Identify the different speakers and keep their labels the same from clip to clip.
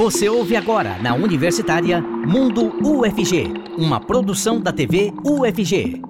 Speaker 1: Você ouve agora na Universitária Mundo UFG, uma produção da TV UFG.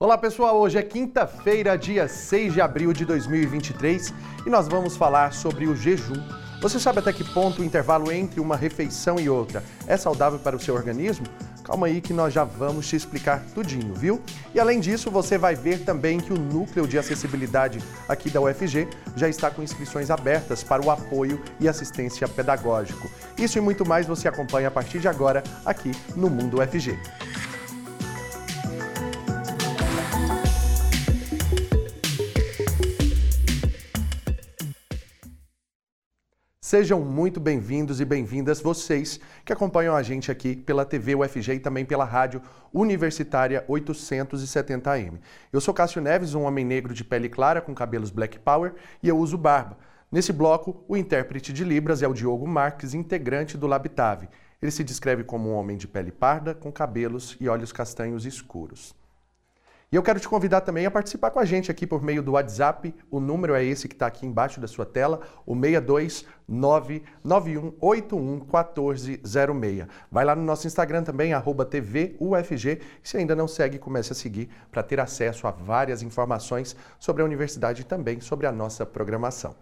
Speaker 2: Olá pessoal, hoje é quinta-feira, dia 6 de abril de 2023 e nós vamos falar sobre o jejum. Você sabe até que ponto o intervalo entre uma refeição e outra é saudável para o seu organismo? Calma aí que nós já vamos te explicar tudinho, viu? E além disso, você vai ver também que o núcleo de acessibilidade aqui da UFG já está com inscrições abertas para o apoio e assistência pedagógico. Isso e muito mais você acompanha a partir de agora aqui no Mundo UFG. Sejam muito bem-vindos e bem-vindas vocês que acompanham a gente aqui pela TV UFG e também pela rádio Universitária 870M. Eu sou Cássio Neves, um homem negro de pele clara com cabelos black power e eu uso barba. Nesse bloco, o intérprete de Libras é o Diogo Marques, integrante do Labitave. Ele se descreve como um homem de pele parda, com cabelos e olhos castanhos escuros. E eu quero te convidar também a participar com a gente aqui por meio do WhatsApp. O número é esse que está aqui embaixo da sua tela, o 62991811406. Vai lá no nosso Instagram também, TVUFG. Se ainda não segue, comece a seguir para ter acesso a várias informações sobre a universidade e também sobre a nossa programação.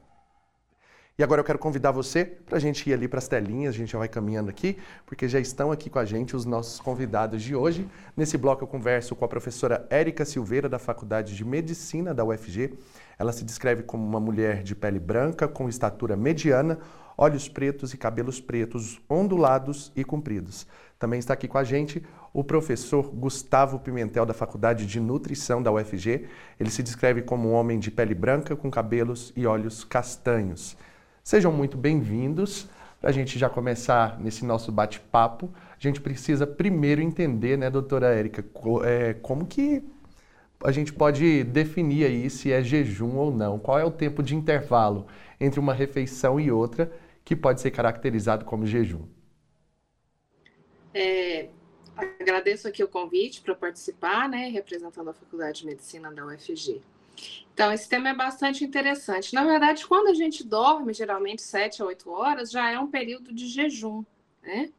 Speaker 2: E agora eu quero convidar você para a gente ir ali para as telinhas, a gente já vai caminhando aqui, porque já estão aqui com a gente os nossos convidados de hoje. Nesse bloco eu converso com a professora Érica Silveira, da Faculdade de Medicina da UFG. Ela se descreve como uma mulher de pele branca, com estatura mediana, olhos pretos e cabelos pretos, ondulados e compridos. Também está aqui com a gente o professor Gustavo Pimentel, da Faculdade de Nutrição da UFG. Ele se descreve como um homem de pele branca, com cabelos e olhos castanhos. Sejam muito bem-vindos. Para a gente já começar nesse nosso bate-papo, a gente precisa primeiro entender, né, doutora Érica, é, como que a gente pode definir aí se é jejum ou não? Qual é o tempo de intervalo entre uma refeição e outra que pode ser caracterizado como jejum?
Speaker 3: É, agradeço aqui o convite para participar, né, representando a Faculdade de Medicina da UFG. Então, esse tema é bastante interessante. Na verdade, quando a gente dorme, geralmente 7 a 8 horas, já é um período de jejum. Né?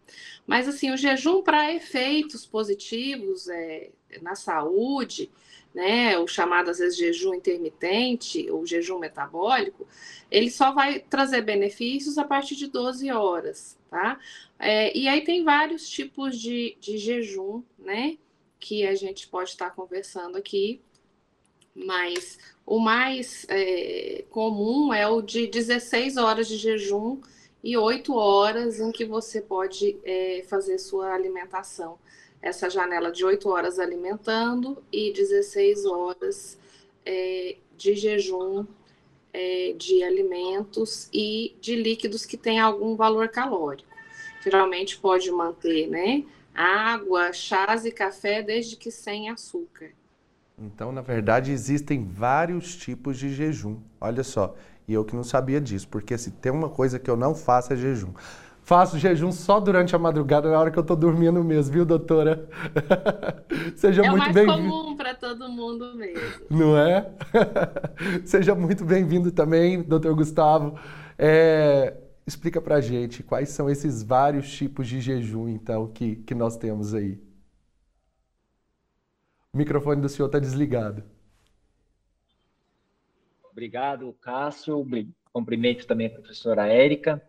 Speaker 3: Mas, assim, o jejum para efeitos positivos é, na saúde, né, o chamado às vezes jejum intermitente ou jejum metabólico, ele só vai trazer benefícios a partir de 12 horas, tá? É, e aí tem vários tipos de, de jejum, né, que a gente pode estar conversando aqui mas o mais é, comum é o de 16 horas de jejum e 8 horas em que você pode é, fazer sua alimentação. Essa janela de 8 horas alimentando e 16 horas é, de jejum é, de alimentos e de líquidos que têm algum valor calórico. Geralmente pode manter né, água, chás e café, desde que sem açúcar.
Speaker 2: Então, na verdade, existem vários tipos de jejum. Olha só, e eu que não sabia disso, porque se tem uma coisa que eu não faço é jejum. Faço jejum só durante a madrugada, na hora que eu tô dormindo mesmo, viu, doutora?
Speaker 3: Seja é muito bem-vindo. É mais comum para todo mundo mesmo.
Speaker 2: Não é? Seja muito bem-vindo também, doutor Gustavo. É, explica pra gente quais são esses vários tipos de jejum, então, que, que nós temos aí. O microfone do senhor está desligado.
Speaker 4: Obrigado, Cássio. Cumprimento também a professora Érica.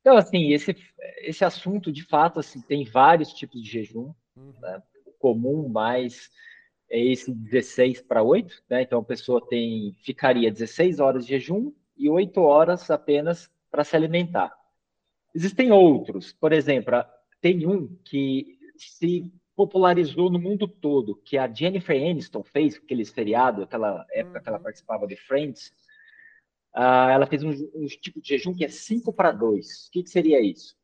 Speaker 4: Então, assim, esse, esse assunto, de fato, assim, tem vários tipos de jejum. Uhum. Né? O comum mais é esse 16 para 8, né? Então, a pessoa tem, ficaria 16 horas de jejum e 8 horas apenas para se alimentar. Existem outros, por exemplo, tem um que se popularizou no mundo todo, que a Jennifer Aniston fez, aquele seriado, aquela época uhum. que ela uhum. participava de Friends, uh, ela fez um, um, tipo de jejum que é 5 para 2. O que, que, seria isso?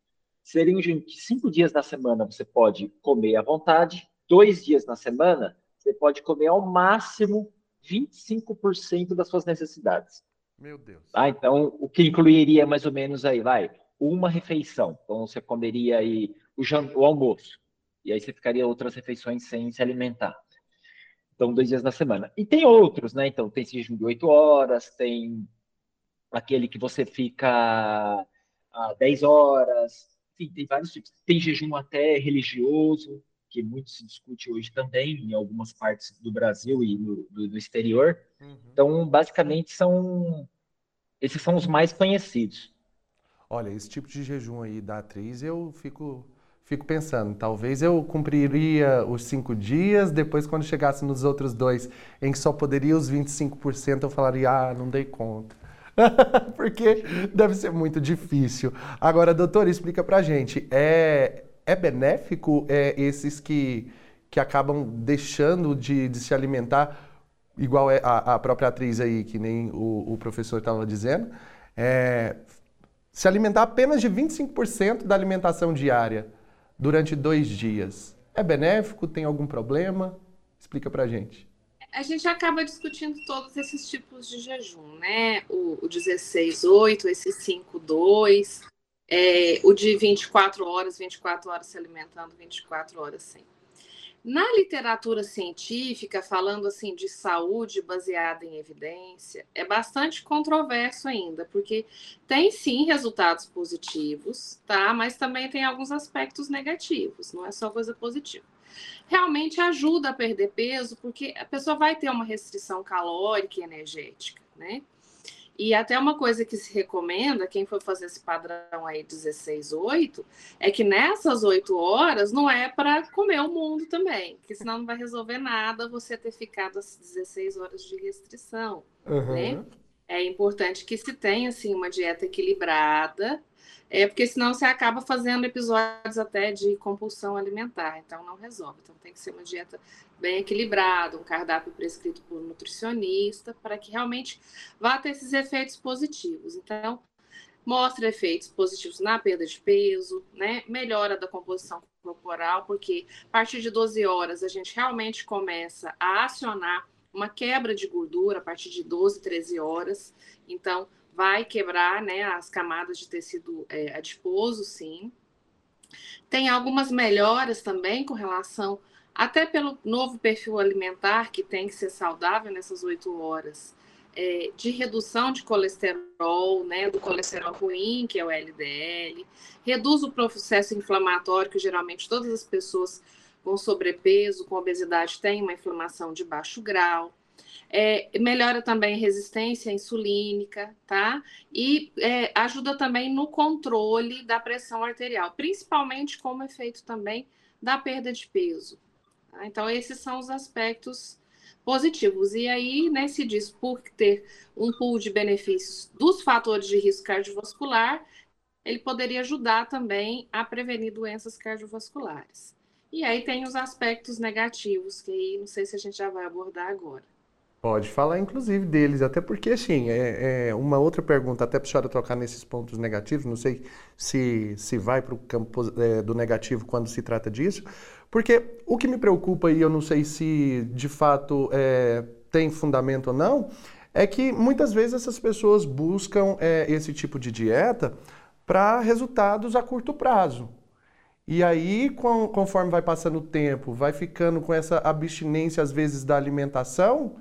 Speaker 4: Seria um jejum que 5 dias na semana você pode comer à vontade, dois dias na semana você pode comer ao máximo 25% das suas necessidades.
Speaker 2: Meu Deus.
Speaker 4: Ah, então, o que incluiria mais ou menos aí, vai, uma refeição. Então, você comeria aí o, o almoço, e aí você ficaria outras refeições sem se alimentar. Então, dois dias na semana. E tem outros, né? Então, tem jejum de oito horas, tem aquele que você fica a 10 horas, enfim, tem vários tipos. Tem jejum até religioso, que muito se discute hoje também em algumas partes do Brasil e do, do, do exterior. Uhum. Então, basicamente, são esses são os mais conhecidos.
Speaker 2: Olha, esse tipo de jejum aí da atriz, eu fico, fico pensando, talvez eu cumpriria os cinco dias, depois quando chegasse nos outros dois, em que só poderia os 25%, eu falaria, ah, não dei conta. Porque deve ser muito difícil. Agora, doutor, explica pra gente, é, é benéfico é, esses que, que acabam deixando de, de se alimentar, igual é a, a, própria atriz aí, que nem o, o professor estava dizendo, é, se alimentar apenas de 25% da alimentação diária durante dois dias. É benéfico? Tem algum problema? Explica pra gente.
Speaker 3: A gente acaba discutindo todos esses tipos de jejum, né? O, o 16-8, esse 5-2, é, o de 24 horas, 24 horas se alimentando, 24 horas sem. Na literatura científica, falando assim de saúde baseada em evidência, é bastante controverso ainda, porque tem sim resultados positivos, tá? Mas também tem alguns aspectos negativos, não é só coisa positiva. Realmente ajuda a perder peso, porque a pessoa vai ter uma restrição calórica e energética, né? E até uma coisa que se recomenda, quem for fazer esse padrão aí 16, 8, é que nessas 8 horas não é para comer o mundo também, porque senão não vai resolver nada você ter ficado as 16 horas de restrição, uhum. né? É importante que se tenha, assim, uma dieta equilibrada, é porque senão você acaba fazendo episódios até de compulsão alimentar, então não resolve. Então tem que ser uma dieta bem equilibrada, um cardápio prescrito por um nutricionista, para que realmente vá ter esses efeitos positivos. Então, mostra efeitos positivos na perda de peso, né? Melhora da composição corporal, porque a partir de 12 horas a gente realmente começa a acionar uma quebra de gordura a partir de 12, 13 horas. Então, vai quebrar né, as camadas de tecido é, adiposo, sim. Tem algumas melhoras também com relação, até pelo novo perfil alimentar, que tem que ser saudável nessas oito horas, é, de redução de colesterol, né, do colesterol ruim, que é o LDL, reduz o processo inflamatório, que geralmente todas as pessoas com sobrepeso, com obesidade, têm uma inflamação de baixo grau é, melhora também resistência insulínica, tá? E é, ajuda também no controle da pressão arterial, principalmente como efeito também da perda de peso. Tá? Então, esses são os aspectos positivos. E aí, né, se diz por ter um pool de benefícios dos fatores de risco cardiovascular, ele poderia ajudar também a prevenir doenças cardiovasculares. E aí tem os aspectos negativos, que aí não sei se a gente já vai abordar agora.
Speaker 2: Pode falar, inclusive, deles, até porque, assim, é, é uma outra pergunta, até para a senhora trocar nesses pontos negativos, não sei se, se vai para o campo é, do negativo quando se trata disso, porque o que me preocupa, e eu não sei se de fato é, tem fundamento ou não, é que muitas vezes essas pessoas buscam é, esse tipo de dieta para resultados a curto prazo. E aí, com, conforme vai passando o tempo, vai ficando com essa abstinência, às vezes, da alimentação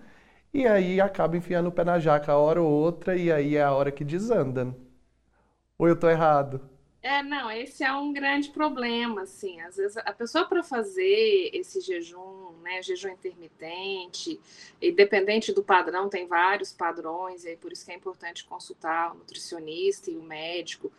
Speaker 2: e aí acaba enfiando o pé na jaca a hora ou outra, e aí é a hora que desanda. Ou eu tô errado?
Speaker 3: É, não, esse é um grande problema, assim. Às vezes a pessoa para fazer esse jejum, né, jejum intermitente, independente do padrão, tem vários padrões, e aí por isso que é importante consultar o nutricionista e o médico.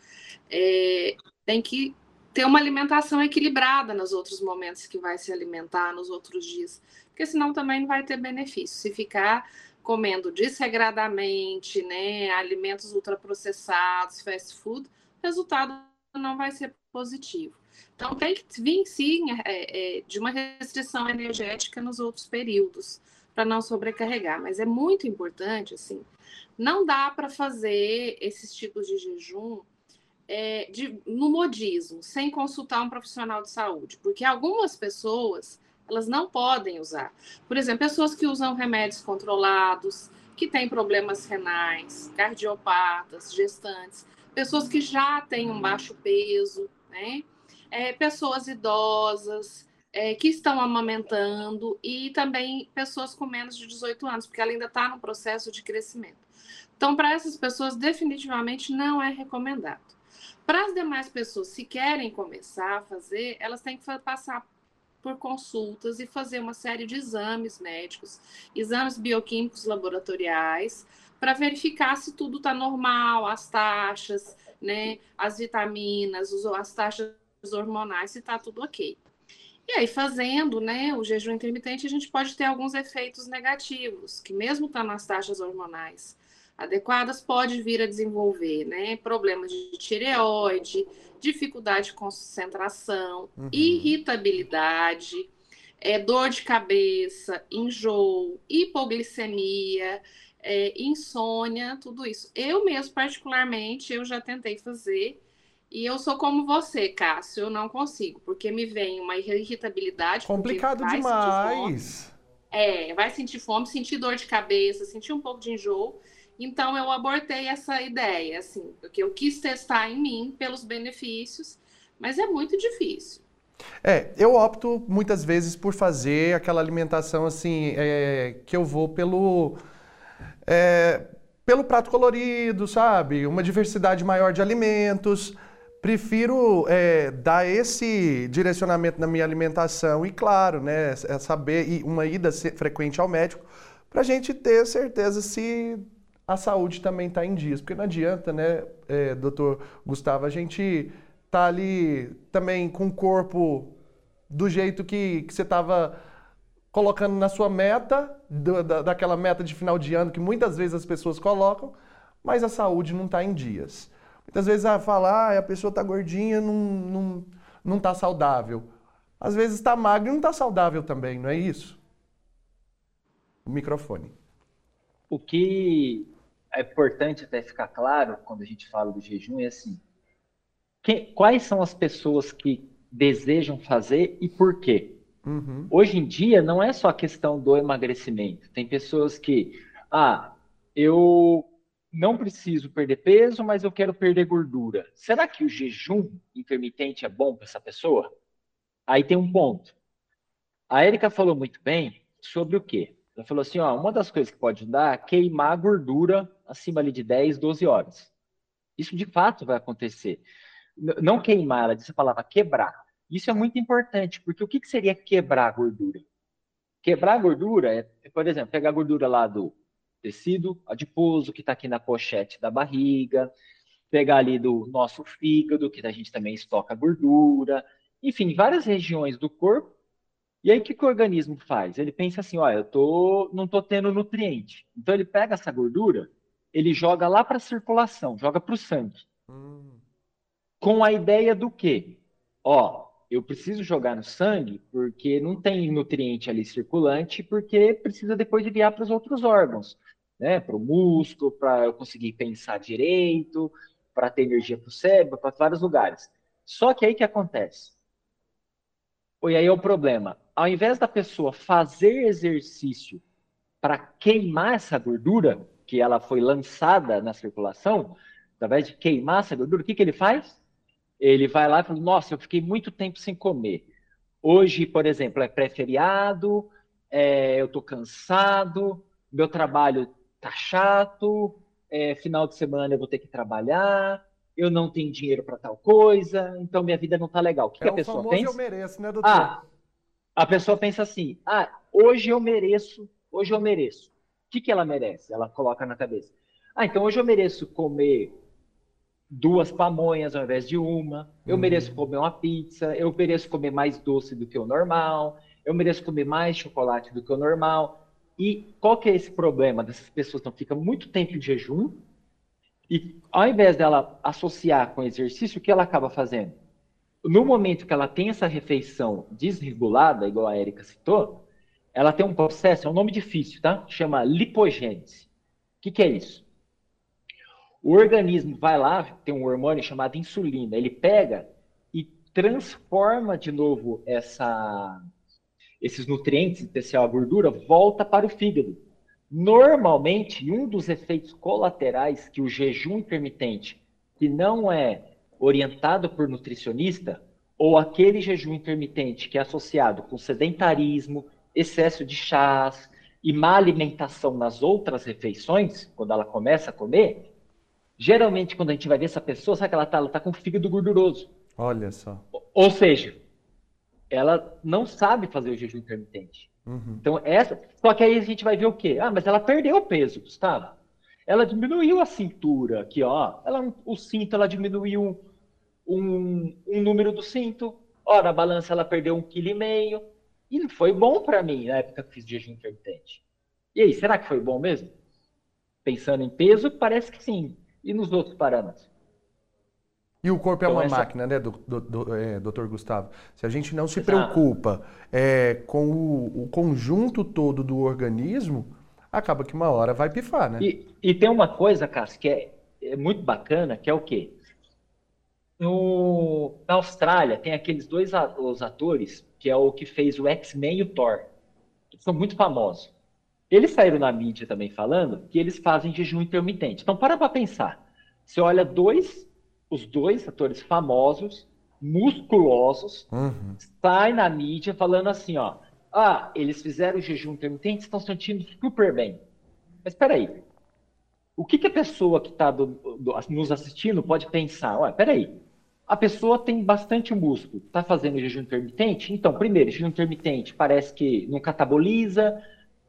Speaker 3: É, tem que ter uma alimentação equilibrada nos outros momentos que vai se alimentar, nos outros dias porque senão também não vai ter benefício. Se ficar comendo desregradamente, né, alimentos ultraprocessados, fast food, o resultado não vai ser positivo. Então tem que vir sim é, é, de uma restrição energética nos outros períodos para não sobrecarregar, mas é muito importante assim. Não dá para fazer esses tipos de jejum é, de, no modismo, sem consultar um profissional de saúde, porque algumas pessoas elas não podem usar. Por exemplo, pessoas que usam remédios controlados, que têm problemas renais, cardiopatas, gestantes, pessoas que já têm um baixo peso, né? É, pessoas idosas, é, que estão amamentando e também pessoas com menos de 18 anos, porque ela ainda está no processo de crescimento. Então, para essas pessoas, definitivamente não é recomendado. Para as demais pessoas, se querem começar a fazer, elas têm que passar por consultas e fazer uma série de exames médicos, exames bioquímicos laboratoriais, para verificar se tudo está normal, as taxas, né, as vitaminas, as taxas hormonais, se está tudo ok. E aí, fazendo né, o jejum intermitente, a gente pode ter alguns efeitos negativos, que mesmo estando tá nas taxas hormonais adequadas, pode vir a desenvolver né, problemas de tireoide, dificuldade de concentração, uhum. irritabilidade, é, dor de cabeça, enjoo, hipoglicemia, é, insônia, tudo isso. Eu mesmo, particularmente, eu já tentei fazer e eu sou como você, Cássio, eu não consigo, porque me vem uma irritabilidade.
Speaker 2: Complicado demais.
Speaker 3: É, vai sentir fome, sentir dor de cabeça, sentir um pouco de enjoo. Então eu abortei essa ideia, assim, porque eu quis testar em mim pelos benefícios, mas é muito difícil.
Speaker 2: É, eu opto muitas vezes por fazer aquela alimentação assim, é, que eu vou pelo. É, pelo prato colorido, sabe? Uma diversidade maior de alimentos prefiro é, dar esse direcionamento na minha alimentação e, claro, né, é saber uma ida frequente ao médico para a gente ter certeza se a saúde também está em dias. Porque não adianta, né, é, doutor Gustavo, a gente tá ali também com o corpo do jeito que, que você estava colocando na sua meta, do, da, daquela meta de final de ano que muitas vezes as pessoas colocam, mas a saúde não está em dias. Muitas vezes ah, falar, ah, a pessoa está gordinha, não, não, não tá saudável. Às vezes está magro e não está saudável também, não é isso? O microfone.
Speaker 4: O que é importante até ficar claro quando a gente fala do jejum é assim: quais são as pessoas que desejam fazer e por quê? Uhum. Hoje em dia não é só a questão do emagrecimento. Tem pessoas que, ah, eu não preciso perder peso, mas eu quero perder gordura. Será que o jejum intermitente é bom para essa pessoa? Aí tem um ponto. A Erika falou muito bem sobre o quê? Ela falou assim, ó, uma das coisas que pode dar é queimar gordura acima ali de 10, 12 horas. Isso de fato vai acontecer. Não queimar, ela disse a palavra quebrar. Isso é muito importante, porque o que, que seria quebrar a gordura? Quebrar a gordura é, por exemplo, pegar a gordura lá do tecido adiposo que está aqui na pochete da barriga, pegar ali do nosso fígado, que a gente também estoca gordura, enfim, várias regiões do corpo. E aí, o que, que o organismo faz? Ele pensa assim: olha, eu tô, não estou tendo nutriente. Então, ele pega essa gordura, ele joga lá para a circulação, joga para o sangue. Hum. Com a ideia do quê? Ó, eu preciso jogar no sangue porque não tem nutriente ali circulante, porque precisa depois enviar para os outros órgãos né, para o músculo, para eu conseguir pensar direito, para ter energia para o cérebro, para vários lugares. Só que aí que acontece? E aí é o problema. Ao invés da pessoa fazer exercício para queimar essa gordura, que ela foi lançada na circulação, através de queimar essa gordura, o que, que ele faz? Ele vai lá e fala: Nossa, eu fiquei muito tempo sem comer. Hoje, por exemplo, é pré-feriado, é, eu estou cansado, meu trabalho tá chato, é, final de semana eu vou ter que trabalhar, eu não tenho dinheiro para tal coisa, então minha vida não tá legal. O que, é que a pessoa pensa?
Speaker 2: eu mereço, né, doutor?
Speaker 4: Ah, a pessoa pensa assim: ah, hoje eu mereço, hoje eu mereço. O que, que ela merece? Ela coloca na cabeça. Ah, então hoje eu mereço comer duas pamonhas ao invés de uma, eu hum. mereço comer uma pizza, eu mereço comer mais doce do que o normal, eu mereço comer mais chocolate do que o normal. E qual que é esse problema dessas pessoas? Então, fica muito tempo em jejum e ao invés dela associar com exercício, o que ela acaba fazendo? No momento que ela tem essa refeição desregulada, igual a Erika citou, ela tem um processo, é um nome difícil, tá? Chama lipogênese. O que, que é isso? O organismo vai lá, tem um hormônio chamado insulina, ele pega e transforma de novo essa esses nutrientes, em especial a gordura, volta para o fígado. Normalmente, um dos efeitos colaterais que o jejum intermitente, que não é orientado por nutricionista, ou aquele jejum intermitente que é associado com sedentarismo, excesso de chás e má alimentação nas outras refeições, quando ela começa a comer, Geralmente, quando a gente vai ver essa pessoa, sabe que ela está? Ela está com fígado gorduroso.
Speaker 2: Olha só.
Speaker 4: Ou seja, ela não sabe fazer o jejum intermitente. Uhum. Então, essa. Só que aí a gente vai ver o quê? Ah, mas ela perdeu peso, Gustavo. Ela diminuiu a cintura aqui, ó. Ela, o cinto, ela diminuiu um, um número do cinto. Ora, a balança ela perdeu um quilo e meio. E foi bom para mim na época que fiz jejum intermitente. E aí, será que foi bom mesmo? Pensando em peso, parece que sim. E nos outros parâmetros?
Speaker 2: E o corpo é uma essa... máquina, né, do, do, do é, doutor Gustavo? Se a gente não se preocupa é, com o, o, conjunto todo do organismo, acaba que uma hora vai pifar, né?
Speaker 4: E, e tem uma coisa, Cássio, que é, é, muito bacana, que é o quê? No, na Austrália, tem aqueles dois os atores, que é o que fez o X-Men e o Thor. Eles são muito famosos. Eles saíram na mídia também falando que eles fazem jejum intermitente. Então, para para pensar. Você olha dois os dois atores famosos, musculosos, uhum. sai na mídia falando assim, ó, ah, eles fizeram o jejum intermitente, estão sentindo super bem. Mas espera aí, o que, que a pessoa que está nos assistindo pode pensar? Ué, peraí, a pessoa tem bastante músculo, está fazendo jejum intermitente? Então, primeiro, jejum intermitente parece que não cataboliza,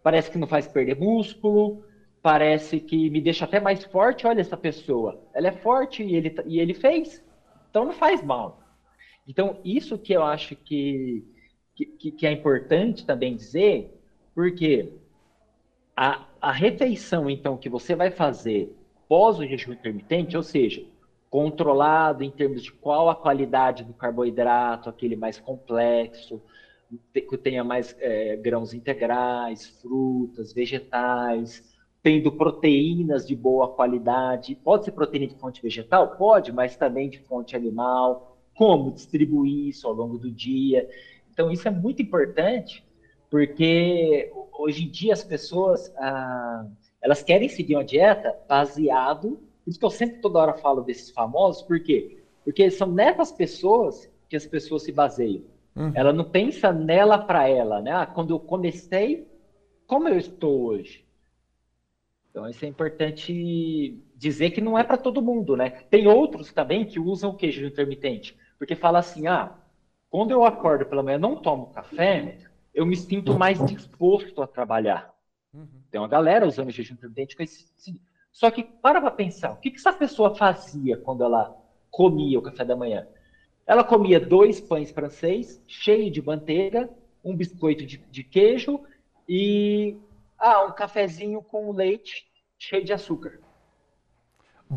Speaker 4: parece que não faz perder músculo, parece que me deixa até mais forte. Olha essa pessoa, ela é forte e ele, e ele fez, então não faz mal. Então, isso que eu acho que, que, que é importante também dizer, porque a, a refeição, então, que você vai fazer pós o jejum intermitente, ou seja, controlado em termos de qual a qualidade do carboidrato, aquele mais complexo, que tenha mais é, grãos integrais, frutas, vegetais, tendo proteínas de boa qualidade. Pode ser proteína de fonte vegetal? Pode, mas também de fonte animal. Como distribuir isso ao longo do dia. Então, isso é muito importante, porque hoje em dia as pessoas ah, elas querem seguir uma dieta baseado. Por isso que eu sempre toda hora falo desses famosos, por quê? Porque são nessas pessoas que as pessoas se baseiam. Uhum. Ela não pensa nela para ela, né? Ah, quando eu comecei, como eu estou hoje? Então, isso é importante dizer que não é para todo mundo, né? Tem outros também que usam o queijo intermitente, porque fala assim, ah, quando eu acordo pela manhã não tomo café, eu me sinto mais disposto a trabalhar. Uhum. Tem uma galera usando jejum intermitente com esse... Só que para para pensar, o que, que essa pessoa fazia quando ela comia o café da manhã? Ela comia dois pães francês, cheio de manteiga, um biscoito de, de queijo e ah, um cafezinho com leite cheio de açúcar.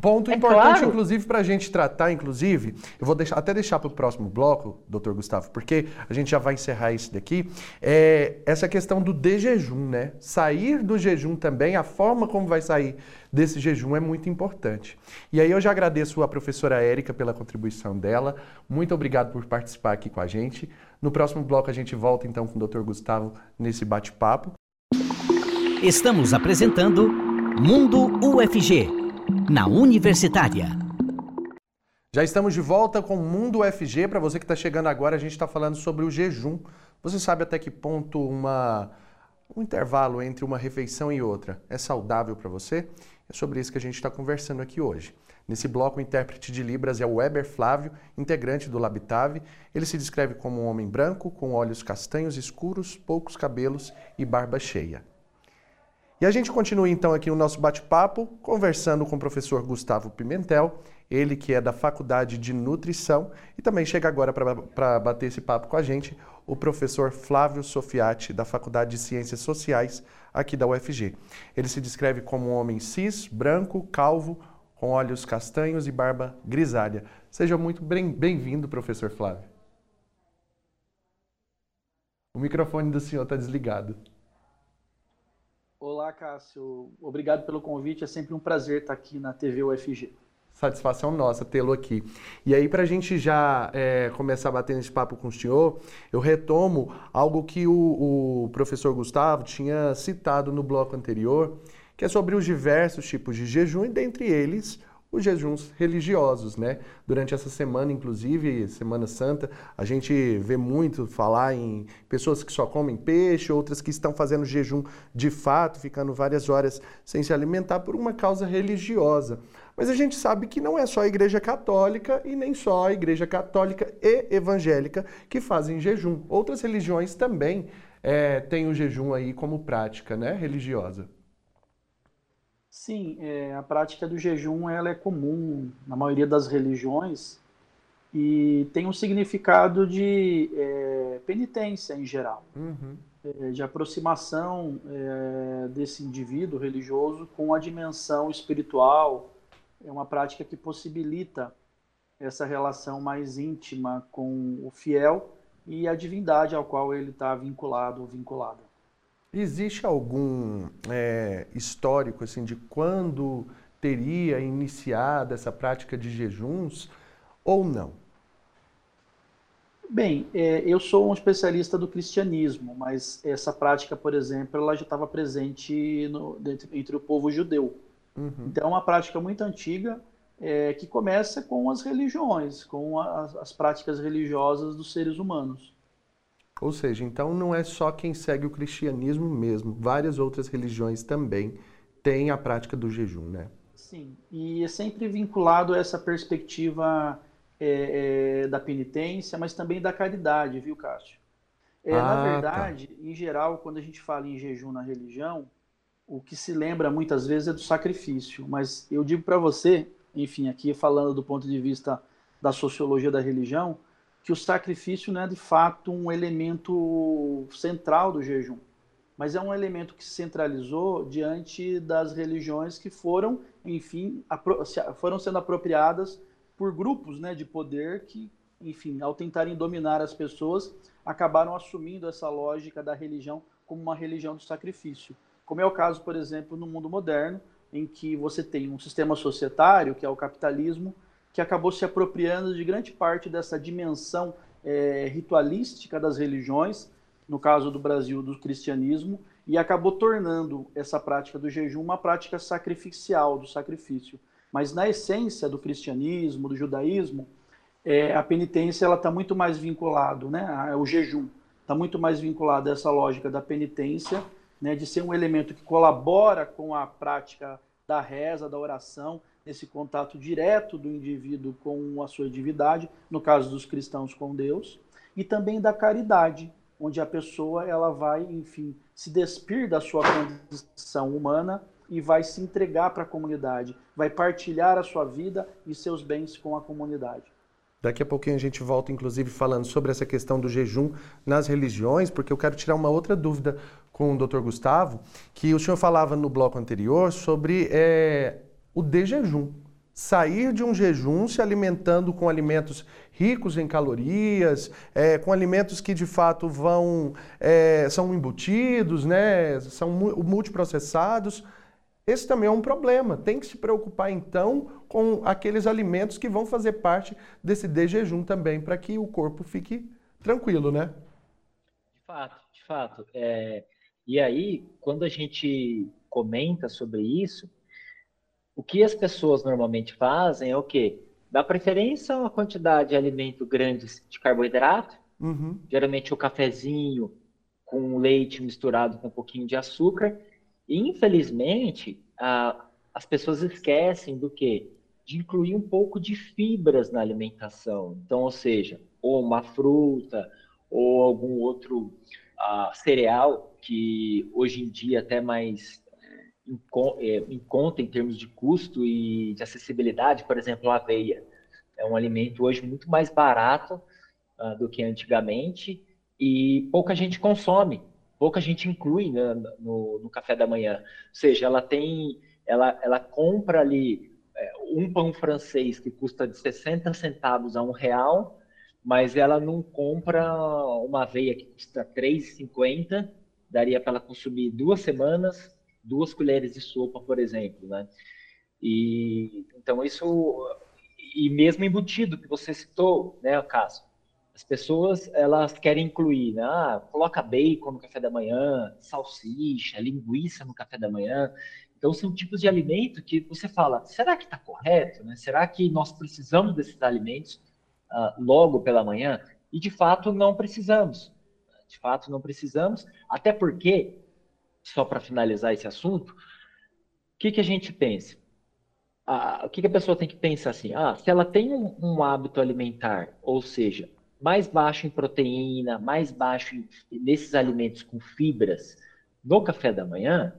Speaker 2: Ponto é importante, claro. inclusive, para a gente tratar, inclusive, eu vou deixar, até deixar para o próximo bloco, doutor Gustavo, porque a gente já vai encerrar isso daqui, é essa questão do de jejum, né? Sair do jejum também, a forma como vai sair desse jejum é muito importante. E aí eu já agradeço a professora Érica pela contribuição dela, muito obrigado por participar aqui com a gente. No próximo bloco a gente volta então com o doutor Gustavo nesse bate-papo.
Speaker 1: Estamos apresentando Mundo UFG, na Universitária.
Speaker 2: Já estamos de volta com o Mundo UFG. Para você que está chegando agora, a gente está falando sobre o jejum. Você sabe até que ponto uma, um intervalo entre uma refeição e outra é saudável para você? É sobre isso que a gente está conversando aqui hoje. Nesse bloco, o intérprete de Libras é o Weber Flávio, integrante do Labitave. Ele se descreve como um homem branco, com olhos castanhos escuros, poucos cabelos e barba cheia. E a gente continua então aqui o nosso bate-papo, conversando com o professor Gustavo Pimentel, ele que é da Faculdade de Nutrição, e também chega agora para bater esse papo com a gente o professor Flávio Sofiati, da Faculdade de Ciências Sociais, aqui da UFG. Ele se descreve como um homem cis, branco, calvo, com olhos castanhos e barba grisalha. Seja muito bem-vindo, professor Flávio. O microfone do senhor está desligado.
Speaker 5: Olá, Cássio. Obrigado pelo convite. É sempre um prazer estar aqui na TV UFG.
Speaker 2: Satisfação nossa tê-lo aqui. E aí, para a gente já é, começar a bater nesse papo com o senhor, eu retomo algo que o, o professor Gustavo tinha citado no bloco anterior, que é sobre os diversos tipos de jejum, e dentre eles os jejuns religiosos, né? Durante essa semana, inclusive, Semana Santa, a gente vê muito falar em pessoas que só comem peixe, outras que estão fazendo jejum de fato, ficando várias horas sem se alimentar por uma causa religiosa. Mas a gente sabe que não é só a Igreja Católica e nem só a Igreja Católica e Evangélica que fazem jejum. Outras religiões também é, têm o jejum aí como prática né, religiosa.
Speaker 5: Sim, é, a prática do jejum ela é comum na maioria das religiões e tem um significado de é, penitência em geral, uhum. é, de aproximação é, desse indivíduo religioso com a dimensão espiritual. É uma prática que possibilita essa relação mais íntima com o fiel e a divindade ao qual ele está vinculado ou vinculada.
Speaker 2: Existe algum é, histórico assim de quando teria iniciado essa prática de jejuns ou não?
Speaker 5: Bem, é, eu sou um especialista do cristianismo, mas essa prática, por exemplo, ela já estava presente no, entre, entre, o povo judeu. Uhum. Então, é uma prática muito antiga é, que começa com as religiões, com as, as práticas religiosas dos seres humanos.
Speaker 2: Ou seja, então não é só quem segue o cristianismo mesmo, várias outras religiões também têm a prática do jejum, né?
Speaker 5: Sim, e é sempre vinculado a essa perspectiva é, é, da penitência, mas também da caridade, viu, Cássio? É, ah, na tá. verdade, tá. em geral, quando a gente fala em jejum na religião, o que se lembra muitas vezes é do sacrifício, mas eu digo para você, enfim, aqui falando do ponto de vista da sociologia da religião, que o sacrifício não é de fato um elemento central do jejum, mas é um elemento que se centralizou diante das religiões que foram, enfim, foram sendo apropriadas por grupos né, de poder que, enfim, ao tentarem dominar as pessoas, acabaram assumindo essa lógica da religião como uma religião do sacrifício. Como é o caso, por exemplo, no mundo moderno, em que você tem um sistema societário, que é o capitalismo, que acabou se apropriando de grande parte dessa dimensão é, ritualística das religiões, no caso do Brasil, do cristianismo, e acabou tornando essa prática do jejum uma prática sacrificial, do sacrifício. Mas na essência do cristianismo, do judaísmo, é, a penitência ela está muito mais vinculado, né, o jejum está muito mais vinculado a essa lógica da penitência, né, de ser um elemento que colabora com a prática da reza, da oração, esse contato direto do indivíduo com a sua divindade, no caso dos cristãos com Deus, e também da caridade, onde a pessoa ela vai, enfim, se despir da sua condição humana e vai se entregar para a comunidade, vai partilhar a sua vida e seus bens com a comunidade.
Speaker 2: Daqui a pouquinho a gente volta, inclusive, falando sobre essa questão do jejum nas religiões, porque eu quero tirar uma outra dúvida com o Dr. Gustavo, que o senhor falava no bloco anterior sobre é, o de jejum. Sair de um jejum se alimentando com alimentos ricos em calorias, é, com alimentos que de fato vão é, são embutidos, né, são multiprocessados. Esse também é um problema. Tem que se preocupar então com aqueles alimentos que vão fazer parte desse de jejum também, para que o corpo fique tranquilo, né?
Speaker 4: De fato, de fato. É... E aí, quando a gente comenta sobre isso, o que as pessoas normalmente fazem é o quê? Dá preferência a uma quantidade de alimento grande de carboidrato, uhum. geralmente o cafezinho com leite misturado com um pouquinho de açúcar. E, infelizmente, a, as pessoas esquecem do quê? De incluir um pouco de fibras na alimentação. Então, ou seja, ou uma fruta, ou algum outro uh, cereal que hoje em dia até mais em, é, em conta em termos de custo e de acessibilidade, por exemplo, a aveia. É um alimento hoje muito mais barato uh, do que antigamente e pouca gente consome, pouca gente inclui né, no, no, café da manhã. Ou seja, ela tem, ela, ela compra ali é, um pão francês que custa de 60 centavos a um real, mas ela não compra uma aveia que custa 3,50, daria para ela consumir duas semanas duas colheres de sopa, por exemplo, né? E então isso e mesmo embutido que você citou, né, caso as pessoas elas querem incluir, né? Ah, coloca bacon no café da manhã, salsicha, linguiça no café da manhã. Então são tipos de alimento que você fala, será que está correto? Né? Será que nós precisamos desses alimentos uh, logo pela manhã? E de fato não precisamos. De fato não precisamos, até porque só para finalizar esse assunto, o que, que a gente pensa? a, o que, que, a pessoa tem que pensar assim? Ah, se ela tem um, um, hábito alimentar, ou seja, mais baixo em proteína, mais baixo em, nesses alimentos com fibras no café da manhã,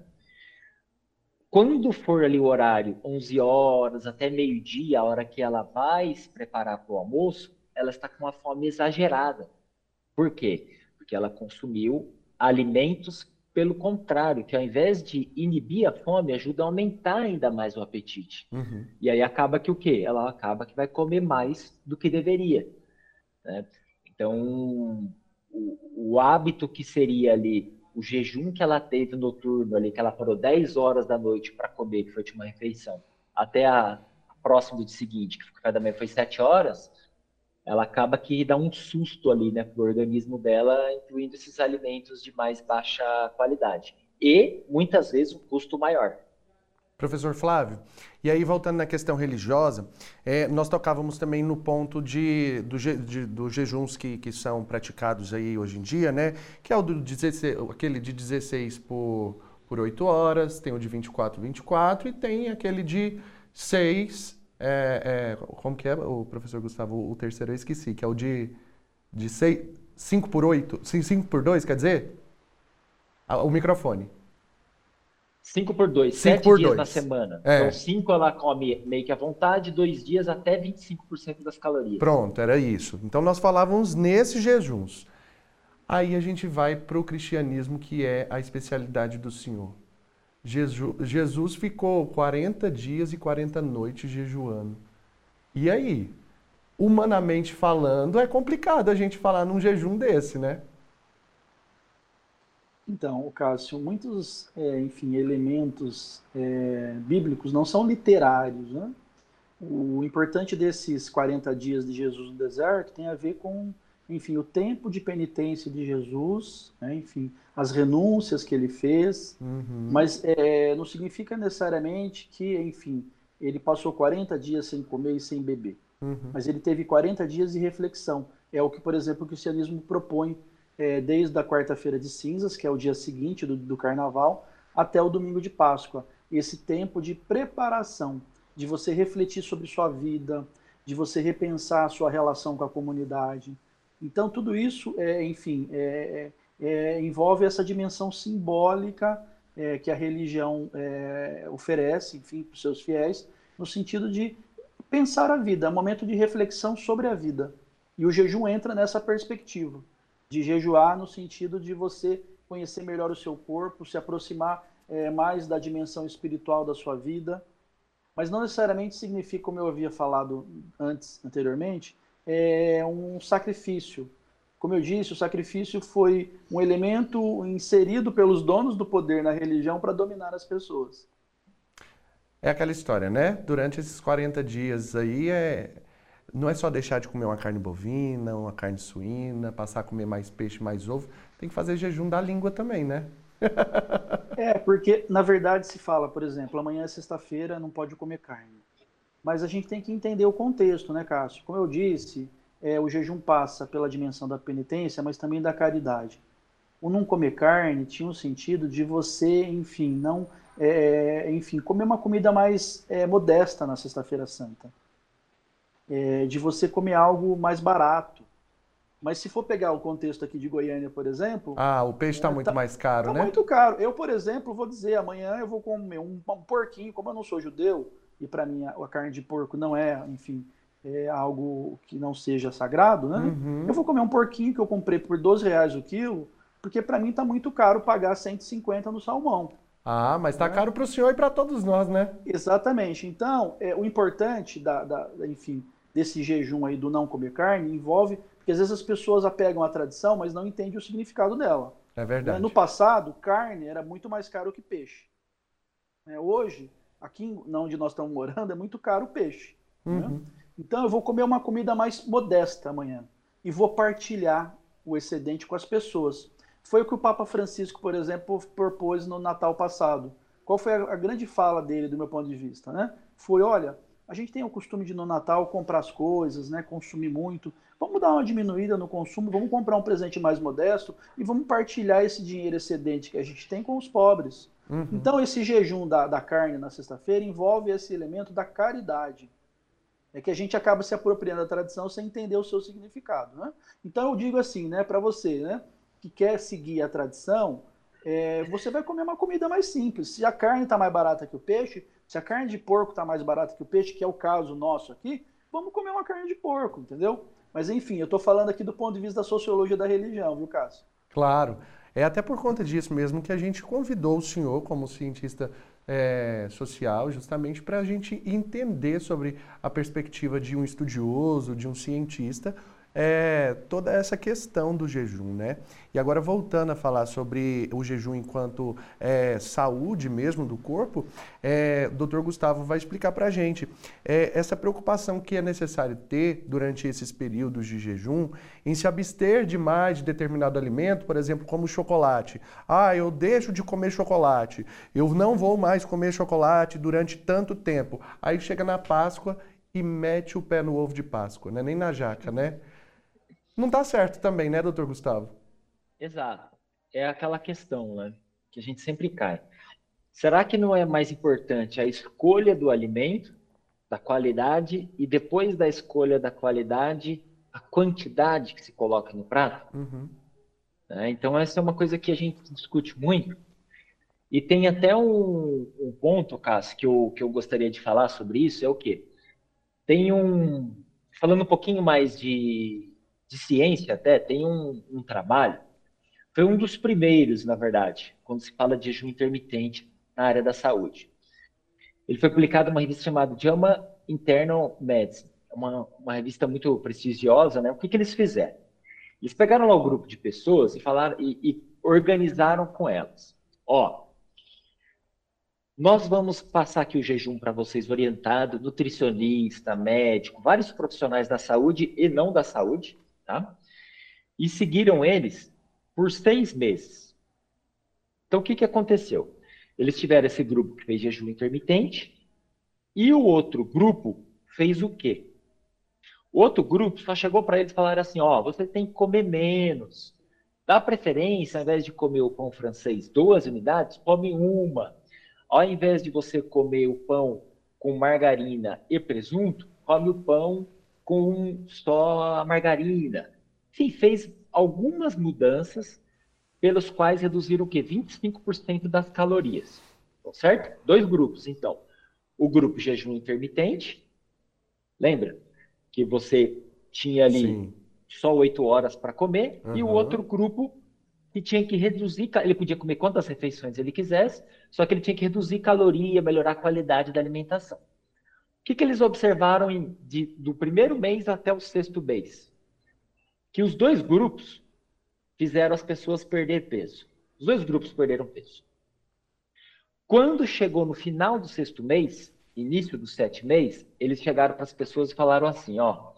Speaker 4: quando for ali o horário, 11 horas até meio-dia, a hora que ela vai se preparar para o almoço, ela está com uma fome exagerada. Por quê? Porque ela consumiu alimentos pelo contrário, que ao invés de inibir a fome, ajuda a aumentar ainda mais o apetite. Uhum. E aí acaba que o quê? Ela acaba que vai comer mais do que deveria. Né? Então, o, o, hábito que seria ali, o jejum que ela teve noturno ali, que ela parou 10 horas da noite para comer, que foi a última refeição, até a, próximo do seguinte, que café da manhã foi 7 horas, ela acaba que dá um susto ali, né, pro organismo dela, incluindo esses alimentos de mais baixa qualidade. E, muitas vezes, um custo maior.
Speaker 2: Professor Flávio, e aí voltando na questão religiosa, é, nós tocávamos também no ponto de, do, de, dos jejuns que, que são praticados aí hoje em dia, né? Que é o do 16, aquele de 16 por, por 8 horas, tem o de 24, 24 e tem aquele de 6 é, é, como que é, o professor Gustavo, o terceiro eu esqueci, que é o de, de 5 por 8, 5 por 2, quer dizer? O microfone.
Speaker 4: 5 por 2, 7 dias dois. na semana. É. Então, 5 ela come meio que à vontade, 2 dias até 25% das calorias.
Speaker 2: Pronto, era isso. Então nós falávamos nesses jejuns. Aí a gente vai para o cristianismo, que é a especialidade do Senhor. Jesus ficou 40 dias e 40 noites jejuando. E aí? Humanamente falando, é complicado a gente falar num jejum desse, né?
Speaker 5: Então, Cássio, muitos, é, enfim, elementos é, bíblicos não são literários, né? O importante desses 40 dias de Jesus no deserto tem a ver com enfim, o tempo de penitência de Jesus, né? enfim, as renúncias que ele fez, uhum. mas é, não significa necessariamente que, enfim, ele passou 40 dias sem comer e sem beber, uhum. mas ele teve 40 dias de reflexão. É o que, por exemplo, o cristianismo propõe é, desde a quarta-feira de cinzas, que é o dia seguinte do, do carnaval, até o domingo de Páscoa. Esse tempo de preparação, de você refletir sobre sua vida, de você repensar a sua relação com a comunidade, então, tudo isso, é, enfim, é, é, é, envolve essa dimensão simbólica é, que a religião é, oferece, enfim, para os seus fiéis, no sentido de pensar a vida, um momento de reflexão sobre a vida. E o jejum entra nessa perspectiva, de jejuar no sentido de você conhecer melhor o seu corpo, se aproximar mais da dimensão espiritual da sua vida, mas não necessariamente significa, como eu havia falado antes, anteriormente, é um sacrifício. Como eu disse, o sacrifício foi um elemento inserido pelos donos do poder na religião para dominar as pessoas.
Speaker 2: É aquela história, né? Durante esses 40 dias aí, é... não é só deixar de comer uma carne bovina, uma carne suína, passar a comer mais peixe, mais ovo. Tem que fazer jejum da língua também, né?
Speaker 5: é, porque na verdade se fala, por exemplo, amanhã é sexta-feira, não pode comer carne. Mas a gente tem que entender o contexto, né, Cássio? Como eu disse, é, o jejum passa pela dimensão da penitência, mas também da caridade. O não comer carne tinha o um sentido de você, enfim, não, é, é, enfim, comer uma comida mais é, modesta na Sexta-feira Santa, é, de você comer algo mais barato. Mas se for pegar o contexto aqui de Goiânia, por exemplo.
Speaker 2: Ah, o peixe está é, muito tá, mais caro,
Speaker 5: tá
Speaker 2: né?
Speaker 5: muito caro. Eu, por exemplo, vou dizer, amanhã eu vou comer um, um porquinho, como eu não sou judeu, e para mim a, a, carne de porco não é, enfim, é algo que não seja sagrado, né? Uhum. Eu vou comer um porquinho que eu comprei por 12 reais o quilo, porque para mim está muito caro pagar 150 no salmão.
Speaker 2: Ah, mas está né? caro para o senhor e para todos nós, né?
Speaker 5: Exatamente. Então, é, o importante da, da, enfim, desse jejum aí do não comer carne envolve porque às vezes as pessoas apegam à tradição, mas não entendem o significado dela.
Speaker 2: É verdade.
Speaker 5: No passado, carne era muito mais caro que peixe. É, hoje, aqui onde nós estamos morando, é muito caro o peixe. Né? Uhum. Né? Então eu vou comer uma comida mais modesta amanhã e vou partilhar o excedente com as pessoas. Foi o que o Papa Francisco, por exemplo, propôs no Natal passado. Qual foi a, grande fala dele, do meu ponto de vista? Né? Foi: olha, A gente tem o costume de no Natal comprar as coisas, né? Consumir muito. Vamos dar uma diminuída no consumo, vamos comprar um presente mais modesto e vamos partilhar esse dinheiro excedente que a gente tem com os pobres. Uhum. Então, esse jejum da, da carne na sexta-feira envolve esse elemento da caridade. É que a gente acaba se apropriando da tradição sem entender o seu significado. Né? Então, eu digo assim, né, para você, né, que quer seguir a tradição, é, você vai comer uma comida mais simples. Se a carne está mais barata que o peixe, se a carne de porco está mais barata que o peixe, que é o caso nosso aqui, vamos comer uma carne de porco, entendeu? Mas enfim, eu estou falando aqui do ponto de vista da sociologia da religião, viu, Cássio?
Speaker 2: Claro. É até por conta disso mesmo que a gente convidou o senhor como cientista é, social, justamente para a gente entender sobre a perspectiva de um estudioso, de um cientista, é, toda essa questão do jejum, né? E agora voltando a falar sobre o jejum enquanto é, saúde mesmo do corpo, é, o Dr. Gustavo vai explicar para a gente é, essa preocupação que é necessário ter durante esses períodos de jejum em se abster demais de determinado alimento, por exemplo, como chocolate. Ah, eu deixo de comer chocolate, eu não vou mais comer chocolate durante tanto tempo. Aí chega na Páscoa e mete o pé no ovo de Páscoa, né? nem na jaca, né? Não dá certo também, né, doutor Gustavo?
Speaker 4: Exato. É aquela questão, né, que a gente sempre cai. Será que não é mais importante a escolha do alimento, da qualidade, e depois da escolha da qualidade, a quantidade que se coloca no prato? Uhum. É, então, essa é uma coisa que a gente discute muito. E tem até um, um ponto, Cássio, que eu, que eu gostaria de falar sobre isso, é o quê? Tem um... Falando um pouquinho mais de, de ciência até, tem um, um trabalho, foi um dos primeiros, na verdade, quando se fala de jejum intermitente na área da saúde. Ele foi publicado numa revista chamada JAMA Internal Medicine, uma, uma revista muito prestigiosa, né? O que, que eles fizeram? Eles pegaram lá o um grupo de pessoas e falaram e, e organizaram com elas. Ó, nós vamos passar aqui o jejum para vocês orientado, nutricionista, médico, vários profissionais da saúde e não da saúde, Tá? E seguiram eles por seis meses. Então, o que, que aconteceu? Eles tiveram esse grupo que fez jejum intermitente e o outro grupo fez o quê? O outro grupo só chegou para eles e falaram assim: ó, você tem que comer menos. Dá preferência, ao invés de comer o pão francês duas unidades, come uma. Ao invés de você comer o pão com margarina e presunto, come o pão com só a margarina. Sim, fez algumas mudanças pelos quais reduziram o quê? 25% das calorias. Então, certo? Dois grupos, então. O grupo jejum intermitente, lembra? Que você tinha ali Sim. só oito horas para comer, uhum. e o outro grupo que tinha que reduzir, ele podia comer quantas refeições ele quisesse, só que ele tinha que reduzir caloria, melhorar a qualidade da alimentação. O que, que eles observaram em, de, do primeiro mês até o sexto mês? Que os dois grupos fizeram as pessoas perder peso. Os dois grupos perderam peso. Quando chegou no final do sexto mês, início do sétimo mês, eles chegaram para as pessoas e falaram assim: ó,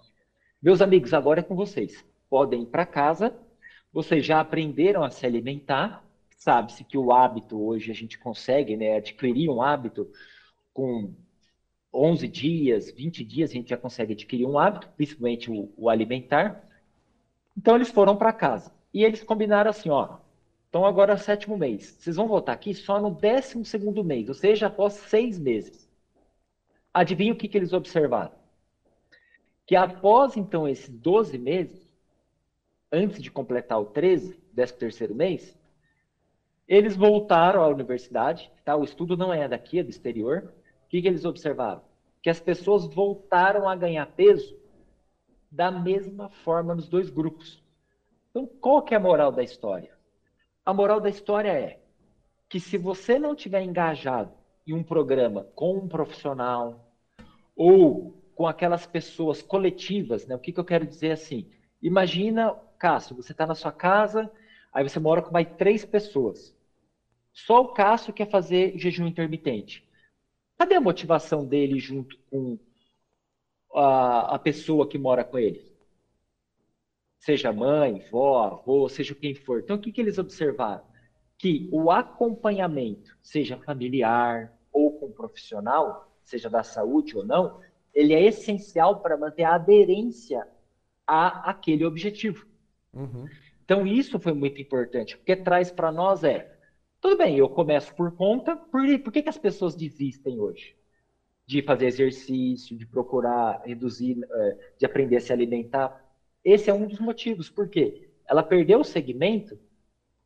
Speaker 4: meus amigos, agora é com vocês. Podem ir para casa, vocês já aprenderam a se alimentar. Sabe-se que o hábito hoje a gente consegue né, adquirir um hábito com 11 dias, 20 dias, a gente já consegue adquirir um hábito, principalmente o, o alimentar. Então, eles foram para casa. E eles combinaram assim, ó, então agora é o sétimo mês. Vocês vão voltar aqui só no décimo segundo mês, ou seja, após seis meses. Adivinha o que, que eles observaram? Que após, então, esses 12 meses, antes de completar o 13, décimo terceiro mês, eles voltaram à universidade, tá? O estudo não é daqui, é do exterior, que, que eles observaram? Que as pessoas voltaram a ganhar peso da mesma forma nos dois grupos. Então, qual que é a moral da história? A moral da história é que se você não tiver engajado em um programa com um profissional ou com aquelas pessoas coletivas, né? O que, que eu quero dizer assim? Imagina, Cássio, você está na sua casa, aí você mora com mais três pessoas. Só o Cássio quer fazer jejum intermitente. Cadê a motivação dele junto com a, a pessoa que mora com ele? Seja mãe, vó, avô, seja quem for. Então, o que, que eles observaram? Que o acompanhamento, seja familiar ou com profissional, seja da saúde ou não, ele é essencial para manter a aderência a aquele objetivo. Uhum. Então, isso foi muito importante, porque traz para nós é, tudo bem, eu começo por conta, por, por que, que as pessoas desistem hoje? De fazer exercício, de procurar reduzir, é, de aprender a se alimentar. Esse é um dos motivos, por quê? Ela perdeu o segmento,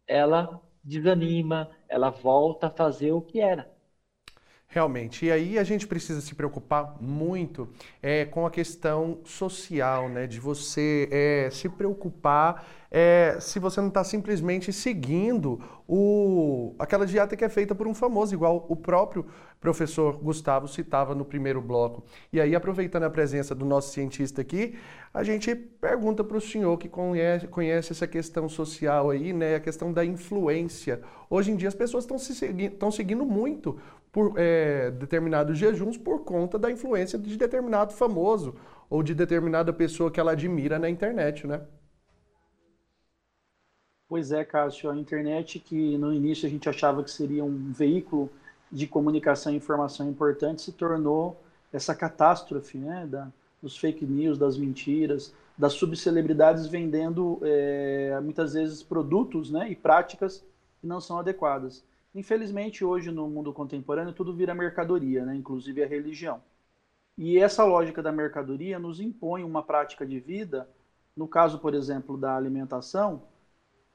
Speaker 4: ela desanima, ela volta a fazer o que era.
Speaker 2: Realmente. E aí a gente precisa se preocupar muito é, com a questão social, né? De você é, se preocupar é, se você não está simplesmente seguindo o, aquela dieta que é feita por um famoso, igual o próprio professor Gustavo citava no primeiro bloco. E aí, aproveitando a presença do nosso cientista aqui, a gente pergunta para o senhor que conhece, conhece, essa questão social aí, né? A questão da influência. Hoje em dia as pessoas estão se segui seguindo muito por é, determinados jejuns por conta da influência de determinado famoso ou de determinada pessoa que ela admira na internet, né?
Speaker 5: Pois é, Cássio, a internet que no início a gente achava que seria um veículo de comunicação e informação importante se tornou essa catástrofe, né, da, dos fake news, das mentiras, das subcelebridades vendendo é, muitas vezes produtos, né, e práticas que não são adequadas. Infelizmente, hoje no mundo contemporâneo, tudo vira mercadoria, né? inclusive a religião. E essa lógica da mercadoria nos impõe uma prática de vida, no caso, por exemplo, da alimentação,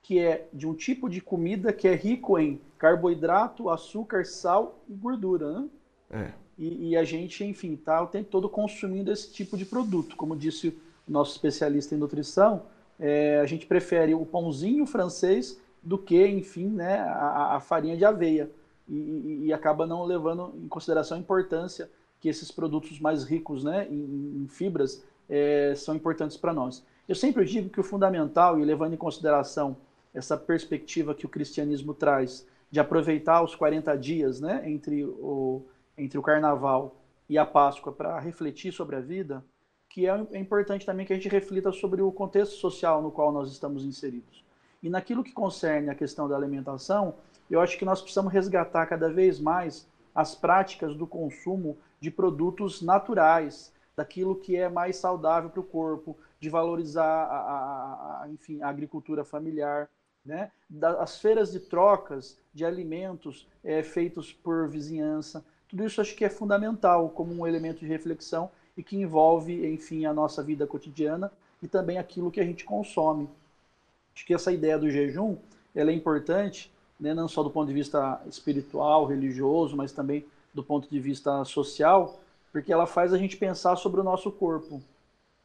Speaker 5: que é de um tipo de comida que é rico em carboidrato, açúcar, sal e gordura. Né? É. E, e, a gente, enfim, está o tempo todo consumindo esse tipo de produto. Como disse o nosso especialista em nutrição, é, a gente prefere o pãozinho francês do que, enfim, né, a, a farinha de aveia. E, e, e, acaba não levando em consideração a importância que esses produtos mais ricos né, em, em fibras é, são importantes para nós. Eu sempre digo que o fundamental, e levando em consideração essa perspectiva que o cristianismo traz, de aproveitar os 40 dias né, entre, o, entre o carnaval e a Páscoa para refletir sobre a vida, que é, é importante também que a gente reflita sobre o contexto social no qual nós estamos inseridos. E naquilo que concerne a questão da alimentação, eu acho que nós precisamos resgatar cada vez mais as práticas do consumo de produtos naturais, daquilo que é mais saudável para o corpo, de valorizar a, a, a, enfim, a agricultura familiar, né? as feiras de trocas de alimentos é, feitos por vizinhança. Tudo isso acho que é fundamental como um elemento de reflexão e que envolve, enfim, a nossa vida cotidiana e também aquilo que a gente consome. Acho que essa ideia do jejum ela é importante, né, não só do ponto de vista espiritual, religioso, mas também do ponto de vista social, porque ela faz a gente pensar sobre o nosso corpo.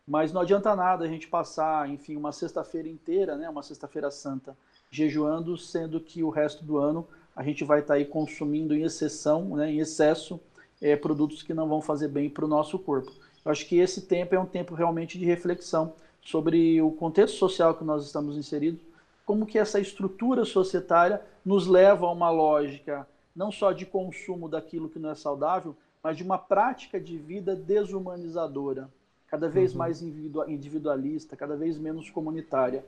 Speaker 5: Mas não adianta nada a gente passar, enfim, uma sexta-feira inteira, né, uma sexta-feira santa, jejuando, sendo que o resto do ano a gente vai estar tá aí consumindo em exceção, né, em excesso, é, produtos que não vão fazer bem para o nosso corpo. Eu acho que esse tempo é um tempo realmente de reflexão sobre o contexto social que nós estamos inseridos, como que essa estrutura societária nos leva a uma lógica não só de consumo daquilo que não é saudável, mas de uma prática de vida desumanizadora, cada vez uhum. mais individualista, cada vez menos comunitária.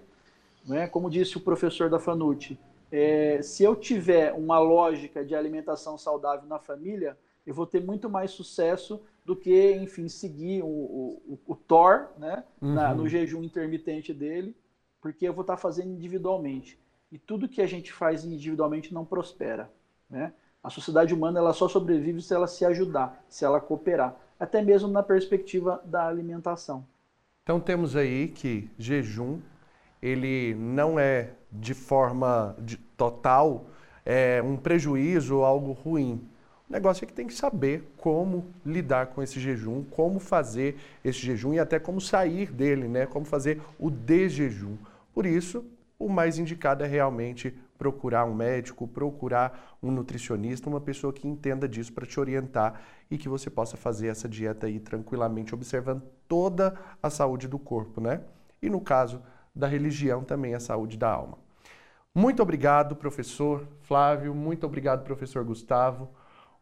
Speaker 5: Não é? Como disse o professor da Fanucci, é, se eu tiver uma lógica de alimentação saudável na família, eu vou ter muito mais sucesso do que, enfim, seguir o, o, o Thor, né, uhum. na, no jejum intermitente dele, porque eu vou estar fazendo individualmente. E tudo que a gente faz individualmente não prospera, né? A sociedade humana ela só sobrevive se ela se ajudar, se ela cooperar, até mesmo na perspectiva da alimentação.
Speaker 2: Então temos aí que jejum ele não é de forma de, total é, um prejuízo ou algo ruim. O negócio é que tem que saber como lidar com esse jejum, como fazer esse jejum e até como sair dele, né? Como fazer o desjejum. Por isso, o mais indicado é realmente procurar um médico, procurar um nutricionista, uma pessoa que entenda disso para te orientar e que você possa fazer essa dieta aí tranquilamente, observando toda a saúde do corpo, né? E no caso da religião, também a saúde da alma. Muito obrigado, professor Flávio, muito obrigado, professor Gustavo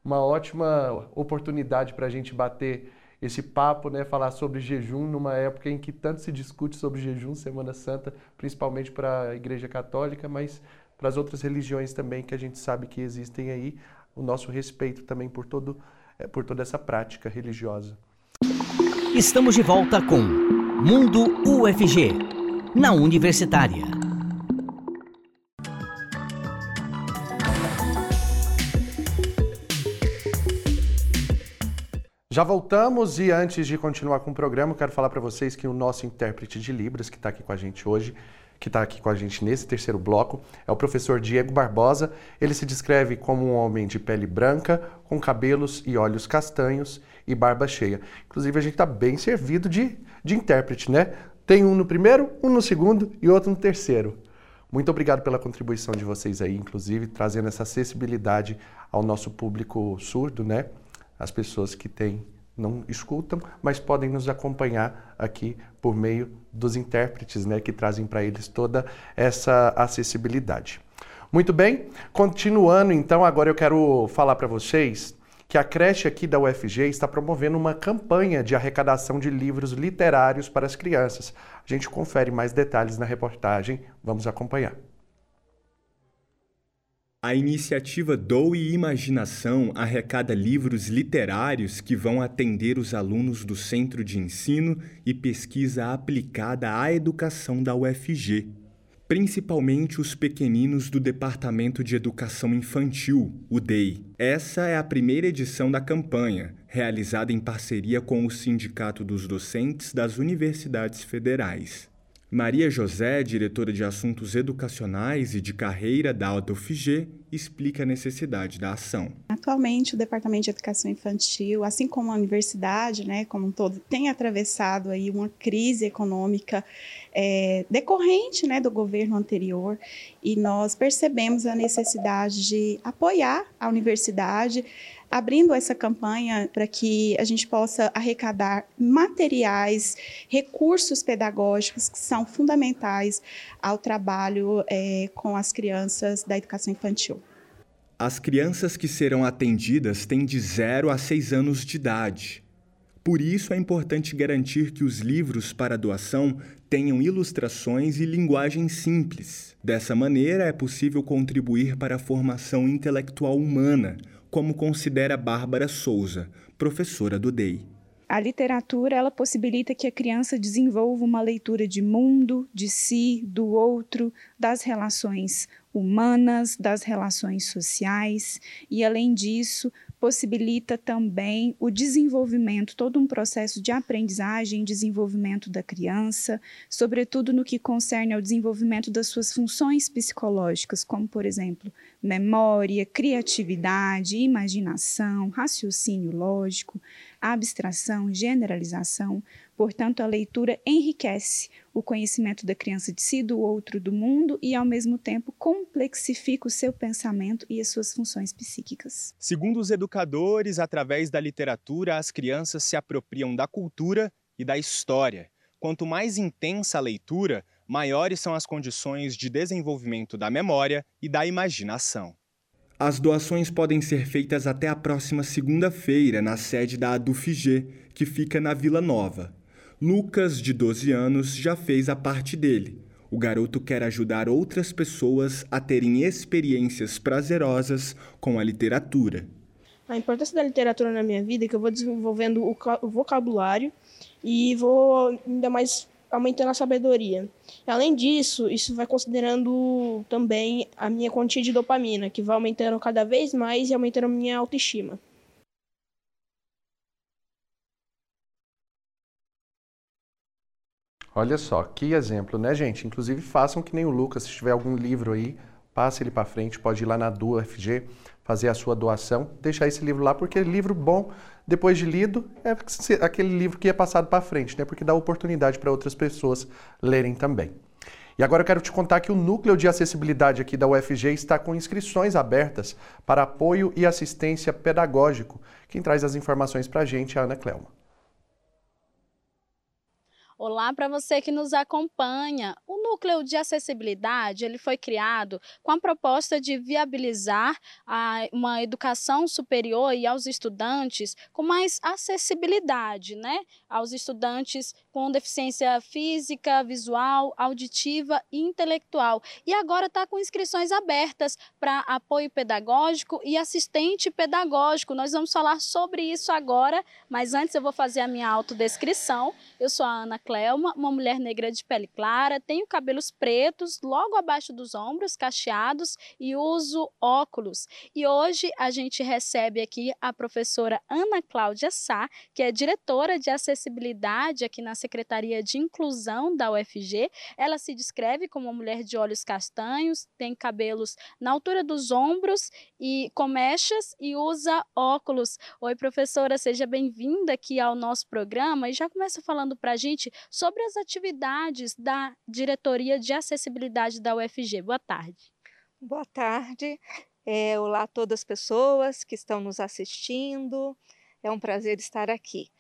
Speaker 2: uma ótima oportunidade para a gente bater esse papo, né, falar sobre jejum numa época em que tanto se discute sobre jejum, Semana Santa, principalmente para a Igreja Católica, mas para as outras religiões também que a gente sabe que existem aí, o nosso respeito também por todo eh, por toda essa prática religiosa.
Speaker 1: Estamos de volta com Mundo UFG, na Universitária.
Speaker 2: Já voltamos e antes de continuar com o programa, quero falar para vocês que o nosso intérprete de Libras, que está aqui com a gente hoje, que está aqui com a gente nesse terceiro bloco, é o professor Diego Barbosa. Ele se descreve como um homem de pele branca, com cabelos e olhos castanhos e barba cheia. Inclusive, a gente está bem servido de, de intérprete, né? Tem um no primeiro, um no segundo e outro no terceiro. Muito obrigado pela contribuição de vocês aí, inclusive trazendo essa acessibilidade ao nosso público surdo, né? As pessoas que têm não escutam, mas podem nos acompanhar aqui por meio dos intérpretes, né, que trazem para eles toda essa acessibilidade. Muito bem, continuando então, agora eu quero falar para vocês que a creche aqui da UFG está promovendo uma campanha de arrecadação de livros literários para as crianças. A gente confere mais detalhes na reportagem, vamos acompanhar.
Speaker 6: A iniciativa Doe Imaginação arrecada livros literários que vão atender os alunos do Centro de Ensino e Pesquisa Aplicada à Educação da UFG, principalmente os pequeninos do Departamento de Educação Infantil, o DEI. Essa é a primeira edição da campanha, realizada em parceria com o Sindicato dos Docentes das Universidades Federais. Maria José, diretora de Assuntos Educacionais e de Carreira da UFG, explica a necessidade da ação.
Speaker 7: Atualmente, o Departamento de Educação Infantil, assim como a universidade, né, como um todo, tem atravessado aí uma crise econômica é, decorrente né, do governo anterior e nós percebemos a necessidade de apoiar a universidade abrindo essa campanha para que a gente possa arrecadar materiais, recursos pedagógicos que são fundamentais ao trabalho é, com as crianças da educação infantil.
Speaker 6: As crianças que serão atendidas têm de 0 a 6 anos de idade. Por isso é importante garantir que os livros para doação tenham ilustrações e linguagem simples. Dessa maneira, é possível contribuir para a formação intelectual humana, como considera Bárbara Souza, professora do DEI.
Speaker 8: A literatura ela possibilita que a criança desenvolva uma leitura de mundo, de si, do outro, das relações humanas, das relações sociais e, além disso, possibilita também o desenvolvimento, todo um processo de aprendizagem e desenvolvimento da criança, sobretudo no que concerne ao desenvolvimento das suas funções psicológicas, como, por exemplo, memória, criatividade, imaginação, raciocínio lógico, abstração, generalização. Portanto, a leitura enriquece o conhecimento da criança de si, do outro, do mundo e, ao mesmo tempo, complexifica o seu pensamento e as suas funções psíquicas.
Speaker 6: Segundo os educadores, através da literatura, as crianças se apropriam da cultura e da história. Quanto mais intensa a leitura, maiores são as condições de desenvolvimento da memória e da imaginação. As doações podem ser feitas até a próxima segunda-feira na sede da ADUFG, que fica na Vila Nova. Lucas, de 12 anos, já fez a parte dele. O garoto quer ajudar outras pessoas a terem experiências prazerosas com a literatura.
Speaker 9: A importância da literatura na minha vida é que eu vou desenvolvendo o vocabulário e vou ainda mais aumentando a sabedoria. Além disso, isso vai considerando também a minha quantia de dopamina, que vai aumentando cada vez mais e aumentando a minha autoestima.
Speaker 2: Olha só, que exemplo, né, gente? Inclusive, façam que nem o Lucas, se tiver algum livro aí, passe ele para frente, pode ir lá na DUA FG, fazer a sua doação, deixar esse livro lá, porque livro bom, depois de lido, é aquele livro que é passado para frente, né? Porque dá oportunidade para outras pessoas lerem também. E agora eu quero te contar que o Núcleo de Acessibilidade aqui da UFG está com inscrições abertas para apoio e assistência pedagógico. Quem traz as informações para a gente é a Ana Clelma.
Speaker 10: Olá para você que nos acompanha. O núcleo de acessibilidade ele foi criado com a proposta de viabilizar a, uma educação superior e aos estudantes com mais acessibilidade, né? Aos estudantes com deficiência física, visual, auditiva e intelectual. E agora está com inscrições abertas para apoio pedagógico e assistente pedagógico. Nós vamos falar sobre isso agora, mas antes eu vou fazer a minha autodescrição. Eu sou a Ana Clelma, uma mulher negra de pele clara, tenho cabelos pretos, logo abaixo dos ombros, cacheados e uso óculos. E hoje a gente recebe aqui a professora Ana Cláudia Sá, que é diretora de acessibilidade aqui na Secretaria de Inclusão da UFG. Ela se descreve como uma mulher de olhos castanhos, tem cabelos na altura dos ombros e com mechas e usa óculos. Oi, professora, seja bem-vinda aqui ao nosso programa e já começa falando para a gente sobre as atividades da Diretoria de Acessibilidade da UFG. Boa tarde.
Speaker 11: Boa tarde. É, olá a todas as pessoas que estão nos assistindo. É um prazer estar aqui.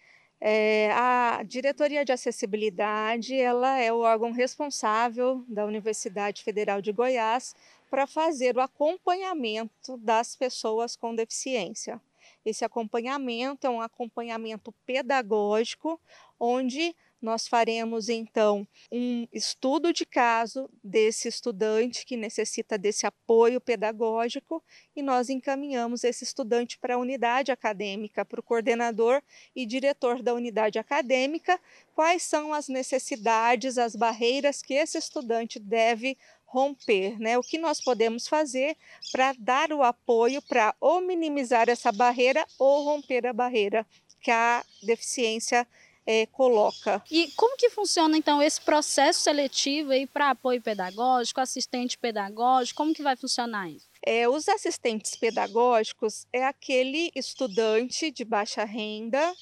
Speaker 11: É, a diretoria de acessibilidade ela é o órgão responsável da Universidade Federal de Goiás para fazer o acompanhamento das pessoas com deficiência. Esse acompanhamento é um acompanhamento pedagógico, onde nós faremos então um estudo de caso desse estudante que necessita desse apoio pedagógico e nós encaminhamos esse estudante para a unidade acadêmica, para o coordenador e diretor da unidade acadêmica, quais são as necessidades, as barreiras que esse estudante deve romper, né? O que nós podemos fazer para dar o apoio para ou minimizar essa barreira ou romper a barreira que a deficiência é, coloca.
Speaker 10: E como que funciona então esse processo seletivo aí para apoio pedagógico, assistente pedagógico? Como que vai funcionar isso?
Speaker 11: É, os assistentes pedagógicos é aquele estudante de baixa renda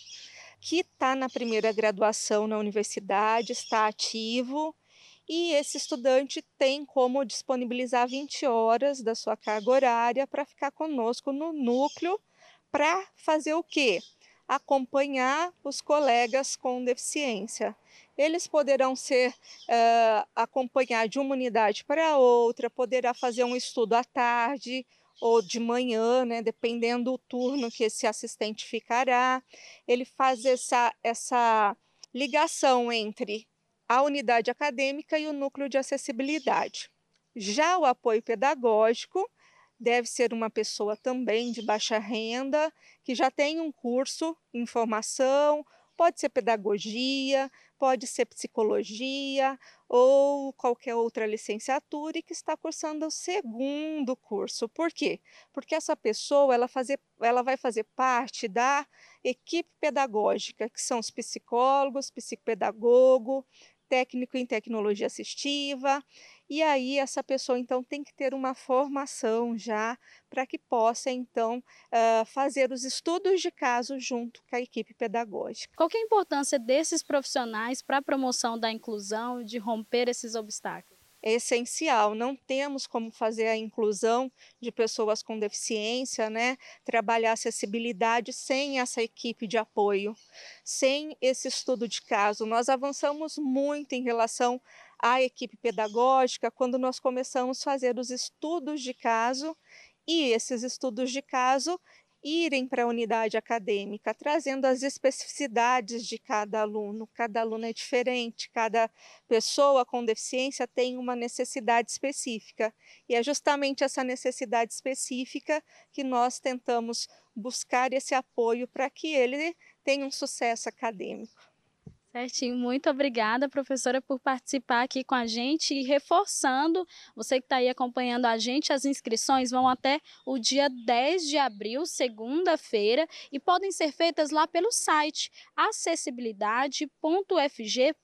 Speaker 11: que está na primeira graduação na universidade, está ativo, e esse estudante tem como disponibilizar 20 horas da sua carga horária para ficar conosco no núcleo para fazer o quê? Acompanhar os colegas com deficiência. Eles poderão ser uh, acompanhar de uma unidade para outra, poderá fazer um estudo à tarde ou de manhã, né, dependendo do turno que esse assistente ficará. Ele faz essa, essa ligação entre a unidade acadêmica e o núcleo de acessibilidade. Já o apoio pedagógico deve ser uma pessoa também de baixa renda, que já tem um curso em formação, pode ser pedagogia, pode ser psicologia ou qualquer outra licenciatura e que está cursando o segundo curso. Por quê? Porque essa pessoa ela, fazer, ela vai fazer parte da equipe pedagógica, que são os psicólogos, psicopedagogo, técnico em tecnologia assistiva, e aí essa pessoa então tem que ter uma formação já para que possa então uh, fazer os estudos de caso junto com a equipe pedagógica.
Speaker 10: Qual é a importância desses profissionais para a promoção da inclusão de romper esses obstáculos?
Speaker 11: É essencial. Não temos como fazer a inclusão de pessoas com deficiência, né? Trabalhar acessibilidade sem essa equipe de apoio, sem esse estudo de caso. Nós avançamos muito em relação à equipe pedagógica quando nós começamos a fazer os estudos de caso e esses estudos de caso irem para a unidade acadêmica, trazendo as especificidades de cada aluno. Cada aluno é diferente, cada pessoa com deficiência tem uma necessidade específica. E é justamente essa necessidade específica que nós tentamos buscar esse apoio para que ele tenha um sucesso acadêmico.
Speaker 10: Certinho, muito obrigada, professora, por participar aqui com a gente e reforçando, você que está aí acompanhando a gente, as inscrições vão até o dia 10 de abril, segunda-feira, e podem ser feitas lá pelo site acessibilidade.fg.br.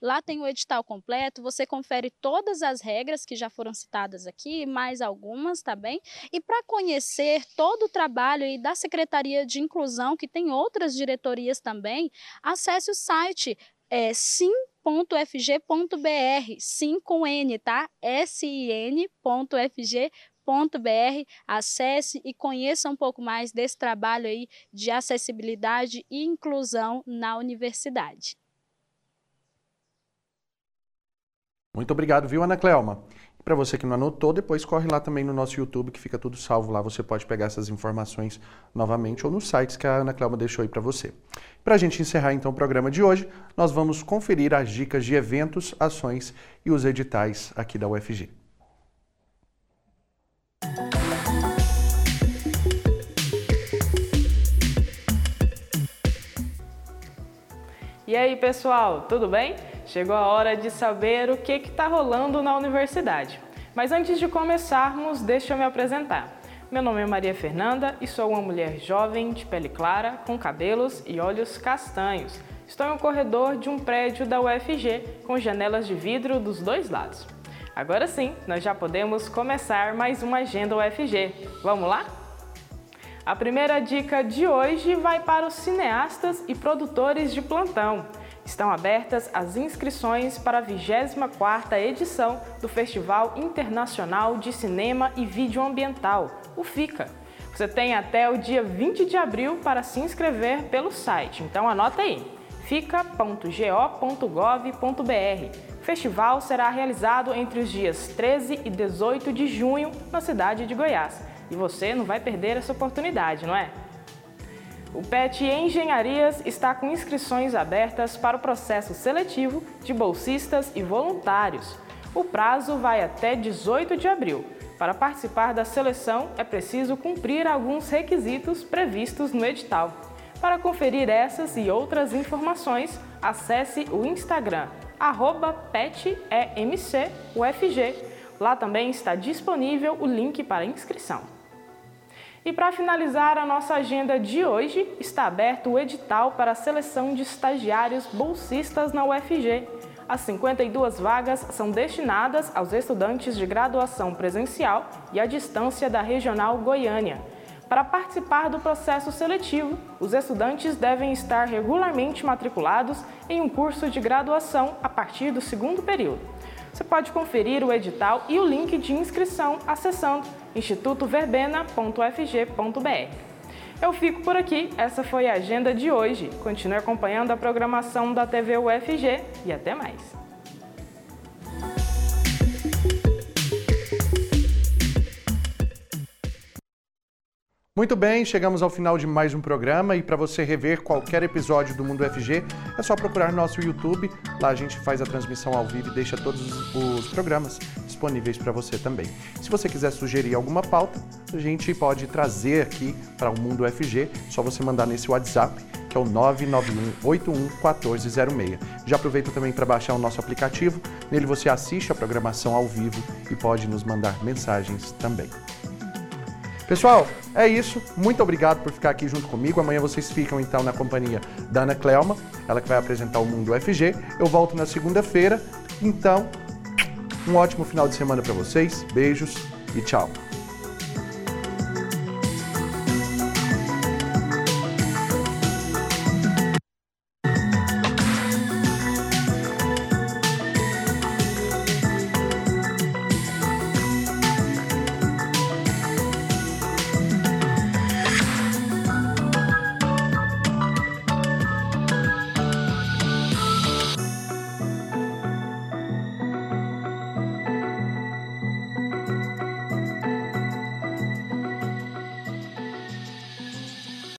Speaker 10: Lá tem o edital completo, você confere todas as regras que já foram citadas aqui, mais algumas, tá bem? E para conhecer todo o trabalho aí da Secretaria de Inclusão, que tem outras diretorias também, acesse o site é, sim.fg.br, sim com N, tá? sin.fg.br. Acesse e conheça um pouco mais desse trabalho aí de acessibilidade e inclusão na universidade.
Speaker 2: Muito obrigado, viu, Ana Clelma? Para você que não anotou, depois corre lá também no nosso YouTube, que fica tudo salvo lá. Você pode pegar essas informações novamente ou nos sites que a Ana Clelma deixou aí para você. Para a gente encerrar então o programa de hoje, nós vamos conferir as dicas de eventos, ações e os editais aqui da UFG.
Speaker 12: E aí, pessoal, tudo bem? Chegou a hora de saber o que está rolando na universidade. Mas antes de começarmos, deixa eu me apresentar. Meu nome é Maria Fernanda e sou uma mulher jovem, de pele clara, com cabelos e olhos castanhos. Estou em um corredor de um prédio da UFG com janelas de vidro dos dois lados. Agora sim, nós já podemos começar mais uma Agenda UFG. Vamos lá? A primeira dica de hoje vai para os cineastas e produtores de plantão. Estão abertas as inscrições para a 24ª edição do Festival Internacional de Cinema e Vídeo Ambiental, o FICA. Você tem até o dia 20 de abril para se inscrever pelo site, então anota aí, fica.go.gov.br. O festival será realizado entre os dias 13 e 18 de junho na cidade de Goiás. E você não vai perder essa oportunidade, não é? O PET Engenharias está com inscrições abertas para o processo seletivo de bolsistas e voluntários. O prazo vai até 18 de abril. Para participar da seleção, é preciso cumprir alguns requisitos previstos no edital. Para conferir essas e outras informações, acesse o Instagram PetEMCUFG. Lá também está disponível o link para inscrição. E para finalizar a nossa agenda de hoje, está aberto o edital para a seleção de estagiários bolsistas na UFG. As 52 vagas são destinadas aos estudantes de graduação presencial e à distância da Regional Goiânia. Para participar do processo seletivo, os estudantes devem estar regularmente matriculados em um curso de graduação a partir do segundo período. Você pode conferir o edital e o link de inscrição acessando institutoverbena.fg.br. Eu fico por aqui, essa foi a agenda de hoje. Continue acompanhando a programação da TV UFG e até mais.
Speaker 2: Muito bem, chegamos ao final de mais um programa e para você rever qualquer episódio do Mundo FG, é só procurar nosso YouTube. Lá a gente faz a transmissão ao vivo e deixa todos os programas disponíveis para você também. Se você quiser sugerir alguma pauta, a gente pode trazer aqui para o Mundo FG, só você mandar nesse WhatsApp, que é o 991811406. Já aproveita também para baixar o nosso aplicativo, nele você assiste a programação ao vivo e pode nos mandar mensagens também. Pessoal, é isso. Muito obrigado por ficar aqui junto comigo. Amanhã vocês ficam então na companhia da Ana Clelma, ela que vai apresentar o Mundo UFG. Eu volto na segunda-feira. Então, um ótimo final de semana para vocês. Beijos e tchau.